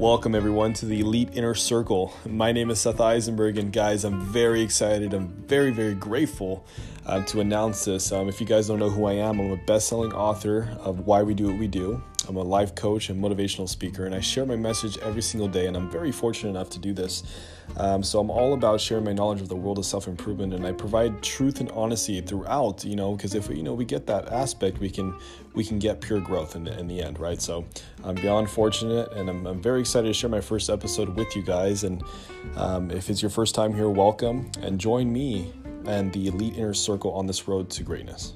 Welcome, everyone, to the Elite Inner Circle. My name is Seth Eisenberg, and guys, I'm very excited. I'm very, very grateful uh, to announce this. Um, if you guys don't know who I am, I'm a best selling author of Why We Do What We Do. I'm a life coach and motivational speaker, and I share my message every single day, and I'm very fortunate enough to do this. Um, so I'm all about sharing my knowledge of the world of self-improvement, and I provide truth and honesty throughout. You know, because if you know we get that aspect, we can we can get pure growth in the, in the end, right? So I'm beyond fortunate, and I'm, I'm very excited to share my first episode with you guys. And um, if it's your first time here, welcome, and join me and the elite inner circle on this road to greatness.